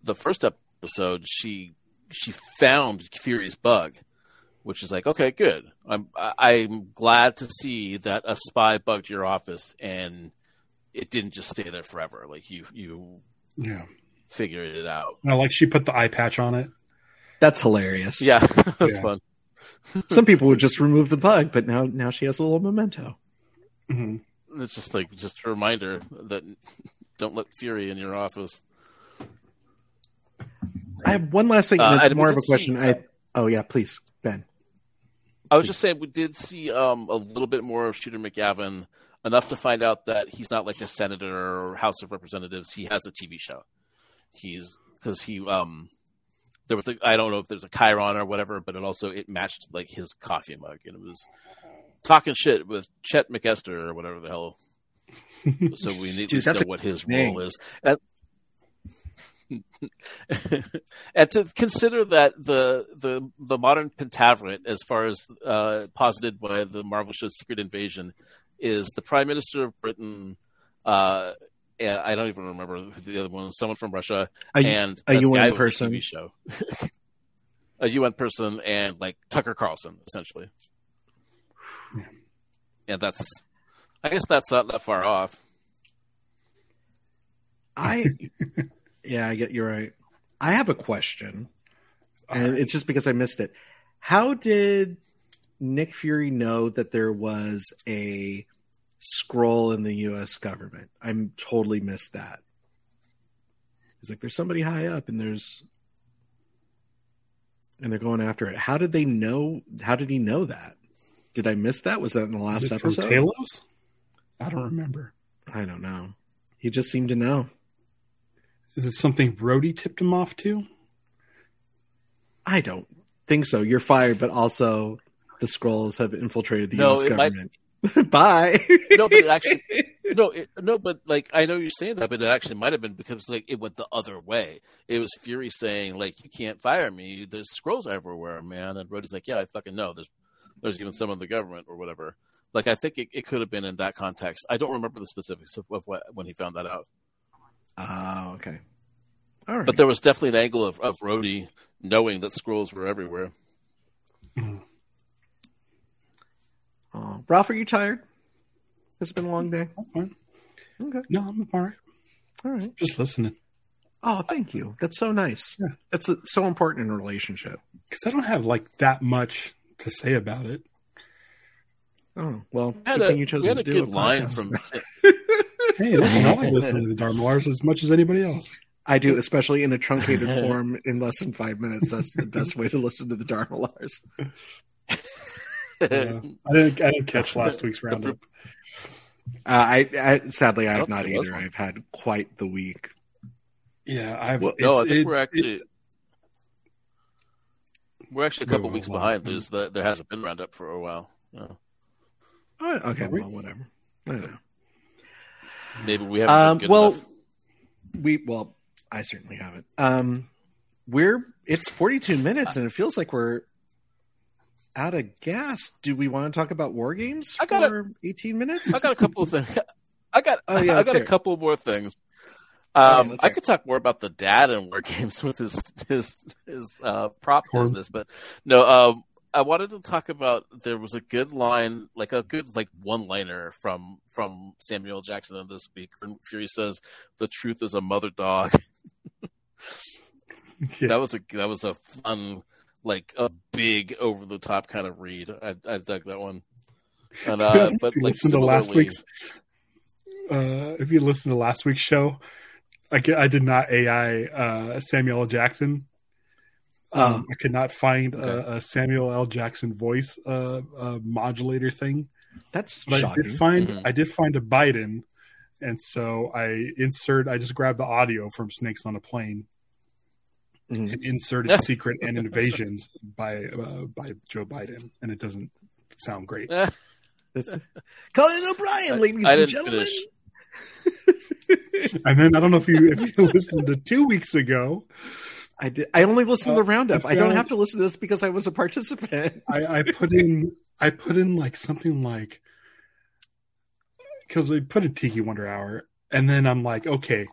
the first episode, she she found Fury's bug, which is like okay, good. I'm I'm glad to see that a spy bugged your office and it didn't just stay there forever. Like you you Yeah. figured it out. I like she put the eye patch on it. that's hilarious Yeah, that's Yeah. fun. some people would just remove the bug but now now she has a little memento hmm It's just like just a reminder that don't let Fury in your office. i have one last thing and Uh, it's more of a question see- i oh yeah please ben I was just saying we did see um, a little bit more of Shooter McGavin, enough to find out that he's not like a senator or House of Representatives. He has a TV show. He's because he um there was a, I don't know if there's a chyron or whatever, but it also it matched like his coffee mug and it was talking shit with Chet McEster or whatever the hell. so we need Dude, to know what his name. role is. And, and to consider that the the the modern Pentaverate, as far as uh, posited by the Marvel show Secret Invasion, is the Prime Minister of Britain. Uh, and I don't even remember the other one. Someone from Russia a, and a UN guy person. TV show, a UN person, and like Tucker Carlson, essentially. Yeah. And that's, I guess that's not that far off. I yeah, I get you're right. I have a question, and Alright. it's just because I missed it. How did Nick Fury know that there was a Skrull in the U.S. government? I'm totally missed that. He's like, there's somebody high up, and there's, and they're going after it. How did they know? How did he know that? Did I miss that? Was that in the last it from episode? Talos? I don't remember. I don't know. He just seemed to know. Is it something Rhodey tipped him off to? I don't think so. You're fired, but also the Skrulls have infiltrated the No, U.S. it might- government. Bye. No, but it actually no, it, no, but like I know you're saying that, but it actually might have been because like it went the other way. It was Fury saying like you can't fire me. There's Skrulls everywhere, man. And Rhodey's like, yeah, I fucking know. There's there's even some in the government or whatever. Like I think it, it could have been in that context. I don't remember the specifics of, of what when he found that out, Oh, okay. All right. but there was definitely an angle of of Rhodey knowing that Skrulls were everywhere. Mm-hmm. Oh, Ralph, are you tired? It's been a long day. I'm fine. Okay. No, I'm all right. All right. Just listening. Oh, thank you. That's so nice. Yeah. That's uh, so important in a relationship. Because I don't have like that much to say about it. Oh, well, We had good a, thing you chose to a do good a line podcast. from Hey, listen, I like listening to the Dharmalars as much as anybody else. I do, especially in a truncated form in less than five minutes. That's the best way to listen to the Dharmalars. Yeah. I didn't. I didn't catch last week's roundup. Uh, I, I sadly I I have don't not think it was either. one. I've had quite the week. Yeah, I've. Well, no, I think it- we're it- actually we're actually a couple weeks whoa, behind. There's the, there hasn't been roundup for a while. Yeah. Oh, okay, we? well, whatever. I don't know. Maybe we haven't Um, good well, enough. we well, I certainly haven't. Um, we're it's 42 minutes, and it feels like we're out of gas. Do we want to talk about war games I got for 18 minutes? I got a couple of things. I got Oh, yeah, I got a hear it. couple more things. Um, let's I hear it. could talk more about the dad and war games with his his his uh, prop Corn. business, but no. Um, I wanted to talk about there was a good line, like a good like one liner from from Samuel Jackson in this week. Fury says, "The truth is a mother dog." Yeah. That was a that was a fun, like a big over the top kind of read. I I dug that one. And uh, if but you like listen to last week's, uh, if you listen to last week's show, I, I did not AI uh, Samuel L. Jackson. Um, Um, I could not find okay. a, a Samuel L. Jackson voice uh, uh, modulator thing, That's but I did find Mhm. I did find a Biden, and so I insert. I just grabbed the audio from Snakes on a Plane Mhm. and inserted "Secret and Invasions" by uh, by Joe Biden, and it doesn't sound great. Conan O'Brien, ladies I and didn't gentlemen. finish. And then I don't know if you if you listened to two weeks ago, I did. I only listened to the Uh, roundup. I I don't have to listen to this because I was a participant. I, I put in I put in like something like because I put in Tiki Wonder Hour, and then I'm like, okay,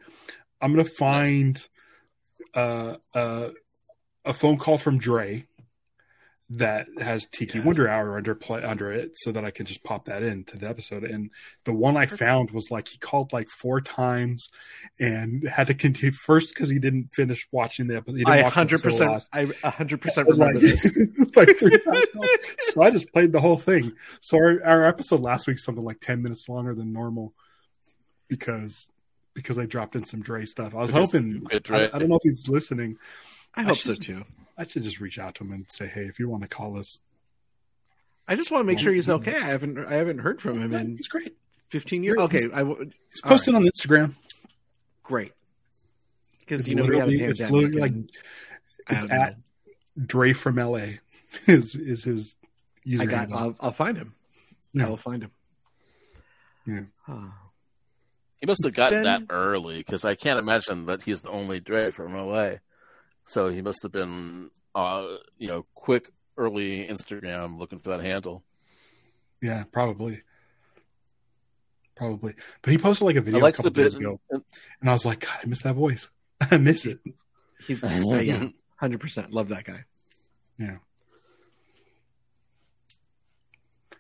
I'm gonna find uh, uh, a phone call from Dre that has Tiki Yes. Wonder Hour under play under it, so that I can just pop that into the episode. And the one I found was like he called like four times and had to continue first because he didn't finish watching the episode. I hundred percent, I hundred percent like, remember this. like three times. so I just played the whole thing. So our, our episode last week something like ten minutes longer than normal because because I dropped in some Dre stuff. I was Because hoping. you I, I don't know if he's listening. I I hope so too. I should just reach out to him and say, hey, if you want to call us, I just want to make sure he's okay. I haven't I haven't heard from him in he's great. fifteen years. He's- Okay, I w- He's posted on Instagram. great because you know we had a it's literally like it's at know. Dre from LA. Is is his username? I got. I'll, I'll find him. Yeah. I will find him. Yeah. Ah. He must have gotten Ben- that early because I can't imagine that he's the only Dre from LA. So he must have been, uh, you know, quick early Instagram looking for that handle. yeah, probably. Probably, but he posted like a video a couple days ago, and I was like, God, I miss that voice. I miss it. He's uh, yeah, hundred percent. Love that guy. Yeah.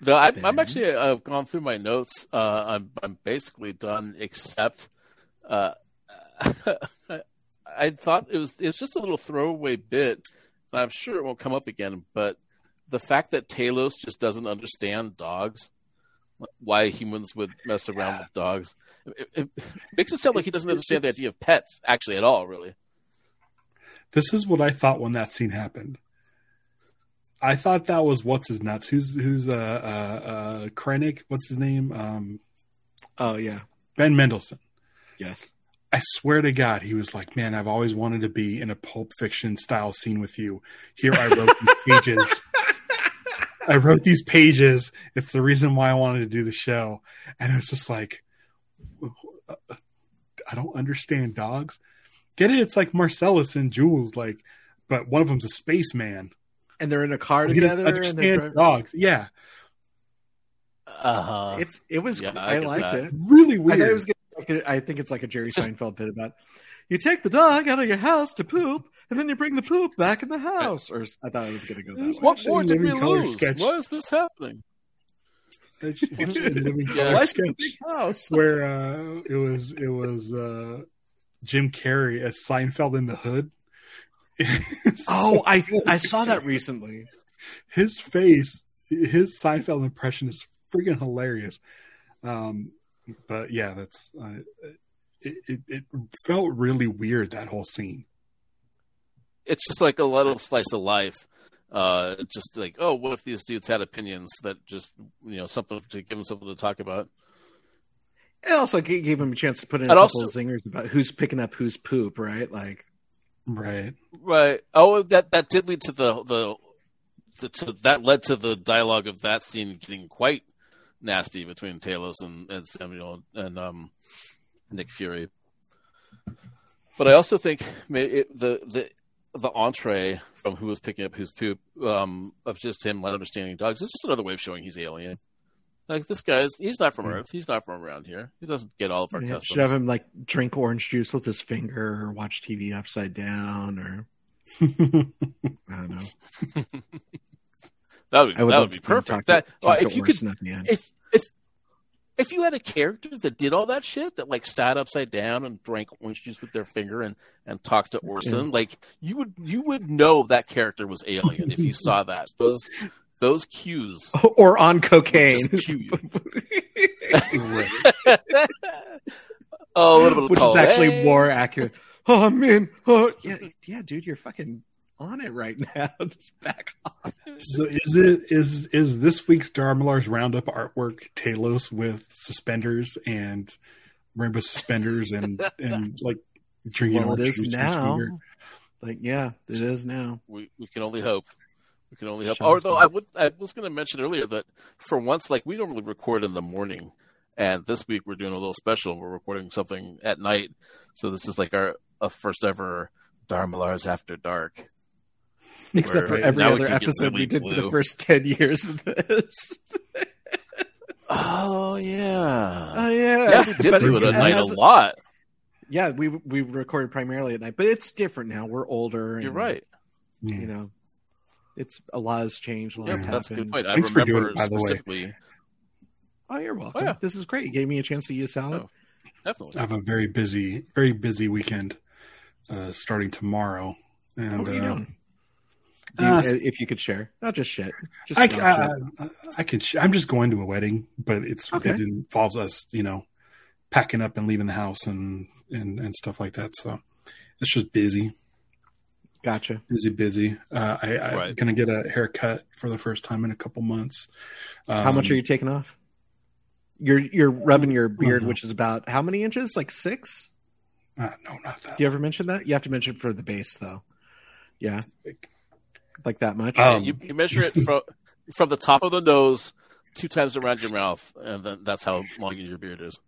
No, I, I'm actually. I've gone through my notes. Uh, I'm I'm basically done, except uh, I thought it was it was just a little throwaway bit. And I'm sure it won't come up again, but the fact that Talos just doesn't understand dogs, why humans would mess around with dogs, it, it makes it sound like he doesn't understand the idea of pets actually at all. Really, This is what I thought when that scene happened. I thought that was what's his nuts. Who's who's uh uh, uh Krennic? What's his name? Um, Oh yeah, Ben Mendelsohn. yes. I swear to God, he was like, "Man, I've always wanted to be in a Pulp Fiction style scene with you." Here, I wrote these pages. I wrote these pages. It's the reason why I wanted to do the show, and it was just like, I don't understand dogs. Get it? It's like Marcellus and Jules, like, but one of them's a spaceman. And they're in a car He together. And understand driving- dogs. Yeah, Uh-huh. It's it was. Yeah, I, I liked that. it. really weird. thought it was. Gonna, I think it's like a Jerry Just- Seinfeld bit about. You take the dog out of your house to poop, and then you bring the poop back in the house. Or I thought it was going to go that It's way. what Watching more did we lose? sketch. Why is this happening? I just a Living Yeah. Color Why is it a sketch. house? where uh, it was it was uh, Jim Carrey as Seinfeld in the Hood. Oh, So I I saw that recently. his face, his Seinfeld impression is freaking hilarious. Um, but yeah, that's uh, it, it. It felt really weird that whole scene. It's just like a little slice of life. Uh, just like, oh, what if these dudes had opinions that just, you know, something to give them something to talk about? It also gave him a chance to put in a couple also- of zingers about who's picking up whose poop, right? Like, Right. Right. Oh, that that did lead to the the, the to, that led to the dialogue of that scene getting quite nasty between Talos and, and Samuel and um, Nick Fury. But I also think it, the the the entree from who was picking up whose poop um, of just him not understanding dogs is just another way of showing he's alien. Like this guy's, he's not from Yeah. Earth. He's not from around here. He doesn't get all of our yeah, customs. should have him like drink orange juice with his finger, or watch TV upside down, or I don't know. That would, I would that would be to see him perfect. talk That to, well, if you could Orson at the if if if you had a character that did all that shit that like sat upside down and drank orange juice with their finger and and talked to Orson, like you would you would know that character was alien if you saw that. Those those cues. or on cocaine, Just cue you. oh, a little bit of which is actually Colette. more accurate. Oh man, oh yeah, yeah, dude, you're fucking on it right now. Just back off. so is it is is this week's Dharmalars Roundup artwork Talos with suspenders and rainbow suspenders and and like drinking Well, it orange is juice from his now. Like, yeah, it is now. We we can only hope. We can only help. Sean's Although back. I would, I was going to mention earlier that for once, like we normally record in the morning, and this week we're doing a little special. We're recording something at night, so this is like our a first ever Dharmalars After Dark. Except for every now we other can get episode we really did for the first ten years of this. Oh yeah, Oh yeah, yeah, we did But do it at night a lot. Yeah, we we recorded primarily at night, but it's different now. We're older. And, You're right. Yeah. You know, it's a lot has changed. A lot Yes, has that's a happened. good point. I Thanks for doing it, by the way. Oh, you're welcome. Oh, yeah. This is great. You gave me a chance to eat a salad. Oh. Definitely. I have a very busy, very busy weekend uh, starting tomorrow. And what are you uh, doing? Do you, uh, if you could share, not just shit. Just I, raw I, shit. I can. sh- I'm just going to a wedding, but it's Okay. it involves us, you know, packing up and leaving the house and and and stuff like that. So it's just busy, Gotcha. busy, busy. Uh, I, I'm Right. gonna get a haircut for the first time in a couple months. How much Um, are you taking off? You're you're rubbing your beard, which is about how many inches? Like six? Uh, no, not that. Do you ever mention that? You have to mention for the base, though. Yeah, like that much. Um, you, you measure it from from the top of the nose two times around your mouth, and then that's how long your beard is.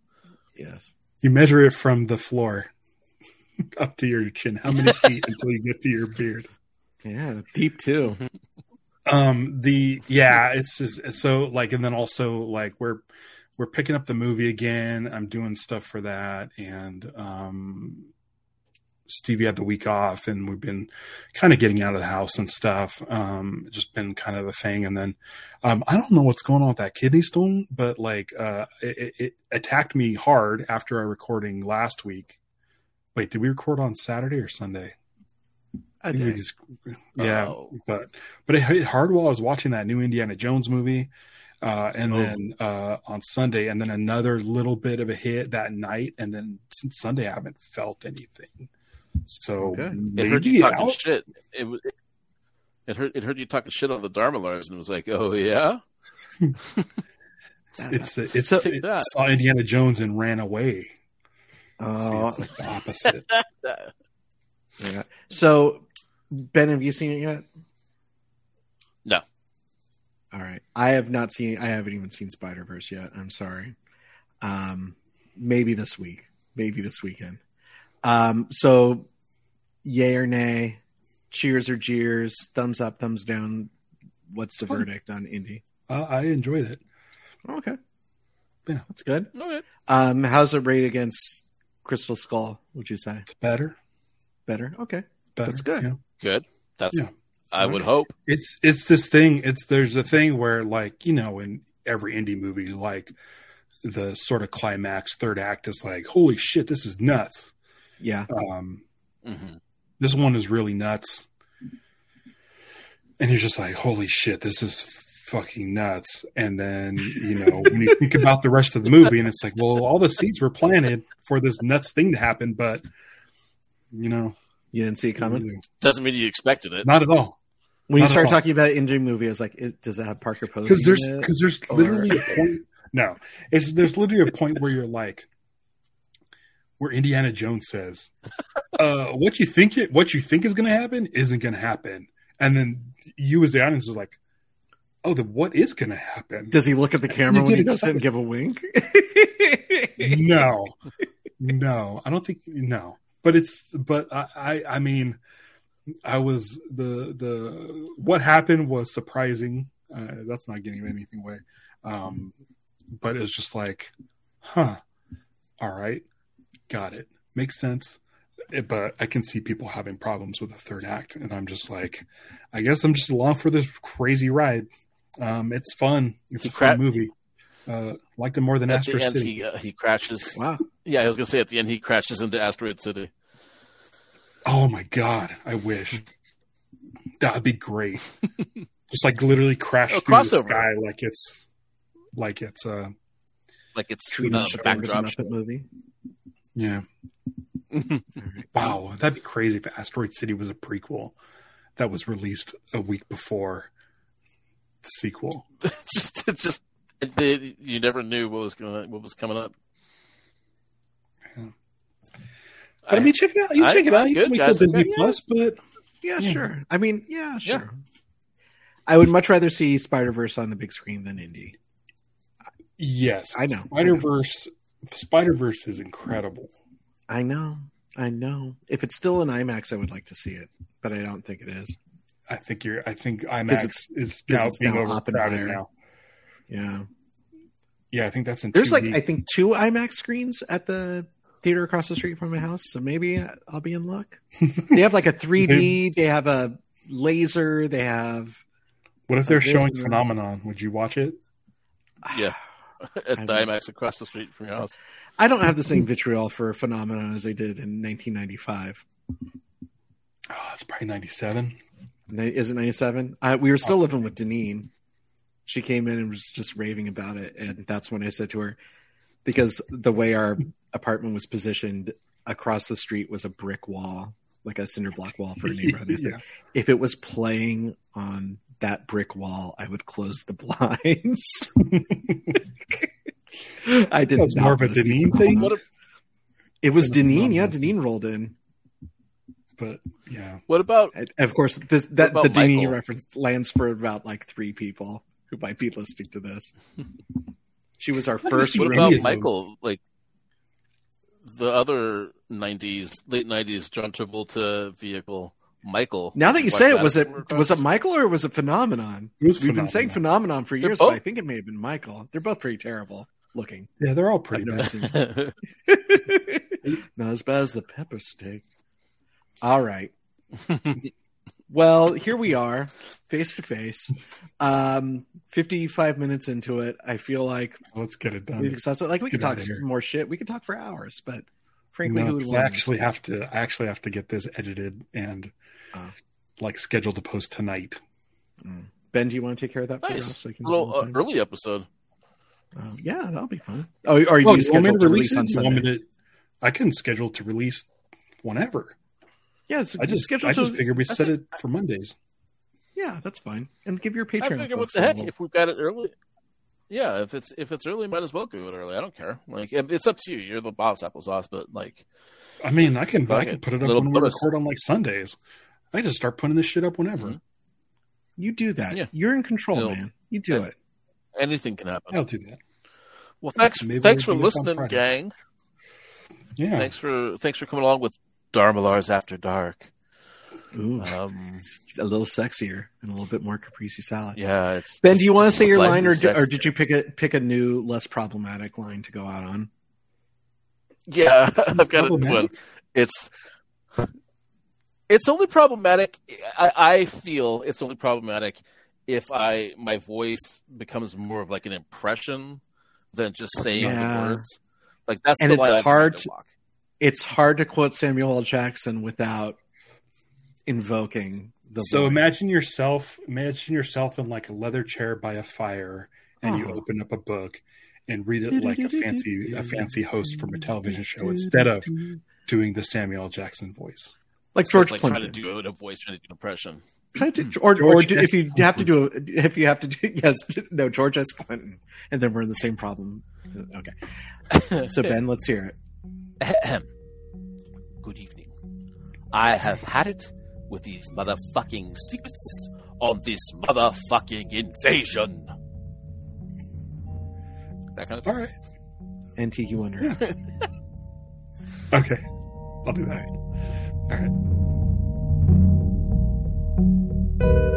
yes. You measure it from the floor up to your chin. How many feet until you get to your beard? Yeah, deep too. um the yeah it's just so like and then also like we're we're picking up the movie again i'm doing stuff for that and um stevie had the week off and we've been kind of getting out of the house and stuff um just been kind of a thing and then um i don't know what's going on with that kidney stone but like uh it, it attacked me hard after our recording last week Wait, did we record on Saturday or Sunday? I think we did. just- yeah, Oh. but but it hit hard while I was watching that new Indiana Jones movie, uh, and Oh. then uh, on Sunday, and then another little bit of a hit that night, and then since Sunday I haven't felt anything. So Okay. It maybe heard you talking I'll- shit. It, was- it heard it heard you talking shit on the Dharmalars, and it was like, oh yeah, it's it's, So- it that. saw Indiana Jones and ran away. Oh, See, it's like the opposite. yeah. So, Ben, have you seen it yet? No. All right. I have not seen. I haven't even seen Spider Verse yet. I'm sorry. Um, maybe this week. Maybe this weekend. Um, so, yay or nay? Cheers or jeers? Thumbs up? Thumbs down? What's the Fun. verdict on Indy? uh, I enjoyed it. Okay. Yeah. that's good. okay. Um, how's it rate against Crystal Skull? Would you say Better, better? Okay. better. That's good. yeah. good. That's Yeah. I would hope. it's it's this thing it's there's a thing where like you know in every Indy movie like the sort of climax third act is like holy shit this is nuts Yeah. um hmm this one is really nuts and you're just like holy shit this is fucking nuts and then you know when you think about the rest of the movie and it's like well all the seeds were planted for this nuts thing to happen but you know You didn't see it coming. Doesn't mean you expected it. not at all When you Not at start talking about Indy movie, I was like, it, does it have Parker Posey? because there's in it? because there's Or- literally a point no it's there's literally a point where you're like where indiana jones says uh what you think it what you think is going to happen isn't going to happen and then you as the audience is like oh then what is going to happen? Does he look at the camera when he does it and give a wink? no. No. I don't think no. But it's but i i, I mean i was the the what happened was surprising. Uh, that's not giving anything away um but it's just like huh. All right. Got it. Makes sense. It- but i can see people having problems with the third act and i'm just like i guess i'm just along for this crazy ride um it's fun it's He a fun movie uh liked it more than At astro the end, city he uh, he crashes. wow. Yeah, I was gonna say at the end he crashes into Asteroid City. Oh my god, I wish. That'd be great. Just like literally crash Oh, through the sky like it's like it's uh Like it's Tweet uh, on the backdrop. Movie. yeah. Wow, that'd be crazy if Asteroid City was a prequel that was released a week before the sequel. just just it, it- you never knew what was going what was coming up. Yeah. But I mean, check it out. You I- check it out. You good, can wait guys. till Disney Yeah. Plus, but Yeah, Yeah. sure. I mean, yeah, Yeah. sure. I would much rather see Spider Verse on the big screen than Indy. yes, I know. Spider Verse. Spider Verse is incredible. I know. I know. If it's still in IMAX, I would like to see it, but I don't think it is. I think you're. I think IMAX is now being now overcrowded now. Yeah, yeah. I think that's in. There's like weeks. I think two IMAX screens at the theater across the street from my house, so maybe I'll be in luck. they have like a 3D. they have a laser. They have. What if they're showing laser. Phenomenon? Would you watch it? Yeah, at the IMAX across the street from your house. I don't have the same vitriol for Phenomenon as I did in 1995. Oh, it's probably 97. Is it 97? I, we were still oh. living with Deneen. She came in and was just raving about it. And that's when I said to her, because the way our apartment was positioned across the street was a brick wall, like a cinder block wall for a neighborhood. Said, yeah. If it was playing on that brick wall, I would close the blinds. I did That was not more of a Deneen thing? It was Deneen. Yeah. Deneen rolled in. But yeah, what about And Of course, this, that the about Deneen Michael? reference lands for about like three people who might be listening to this. She was our Let first. what about of. Michael? Like the other '90s, late '90s John Travolta vehicle, Michael. Now that you say it, was it was it Michael or was it Phenomenon? it was We've been saying. Phenomenon for They're years, but I think it may have been Michael. They're both pretty terrible looking. Yeah, they're all pretty I've bad. Not as bad as the pepper steak. All right. Well, here we are, face to face. Um, fifty-five minutes into it, I feel like Let's get it we've done. exhausted. Like we could talk more shit. We could talk for hours, but Frankly, No, who would 'cause I actually have to. I actually have to get this edited and Oh. like scheduled to post tonight. Mm. Ben, do you want to take care of that? for Nice. us so I can A little do it on uh, early episode. Uh, yeah, that'll be fun. Oh, are you Well, you want me scheduled to release it? on You want me Sunday? to- I can schedule to release whenever. Yeah, it's I just scheduled I just to- figured we that's set it. it for Mondays. Yeah, that's fine. And give your I Patreon. figure, what the heck? little- If we've got it early, yeah. If it's if it's early, might as well do it early. I don't care. Like it's up to you. You're the boss, applesauce. But like, I mean, I can I can put it up Little when we record on like Sundays. I just start putting this shit up whenever. Mhm. You do that. Yeah. You're in control, You'll- man. You do Yeah. it. anything can happen. I'll do that. Well, thanks Maybe thanks we'll for do this on listening, gang. Yeah. Thanks for thanks for coming along with Dharmalar's After Dark. Ooh, Um, a little sexier and a little bit more caprese salad. yeah, it's Ben, do you want to say your line, or, do, or did you pick a pick a new, less problematic line to go out on? Yeah, I've got a one. It's it's only problematic. I, I feel it's only problematic if I my voice becomes more of like an impression than just saying Yeah. the words. Like that's And the it's line I'm trying hard to to-. It's hard to quote Samuel L. Jackson without invoking the. So voice. imagine yourself imagine yourself in like a leather chair by a fire and you Oh. open up a book and read it like a fancy a fancy host from a television show instead of doing the Samuel L. Jackson voice. like George it's like trying Clinton. to do it a voice, trying to do an impression. Try to, mm-hmm. or or do, if you have to do a, if you have to do yes no George S. Clinton and then we're in the same problem. Okay, so Ben, let's hear it. Good evening. I have had it with these motherfucking secrets on this motherfucking invasion. That kind of thing. All right. And Tiki Wonder. Yeah. okay. I'll do that. All right. All right.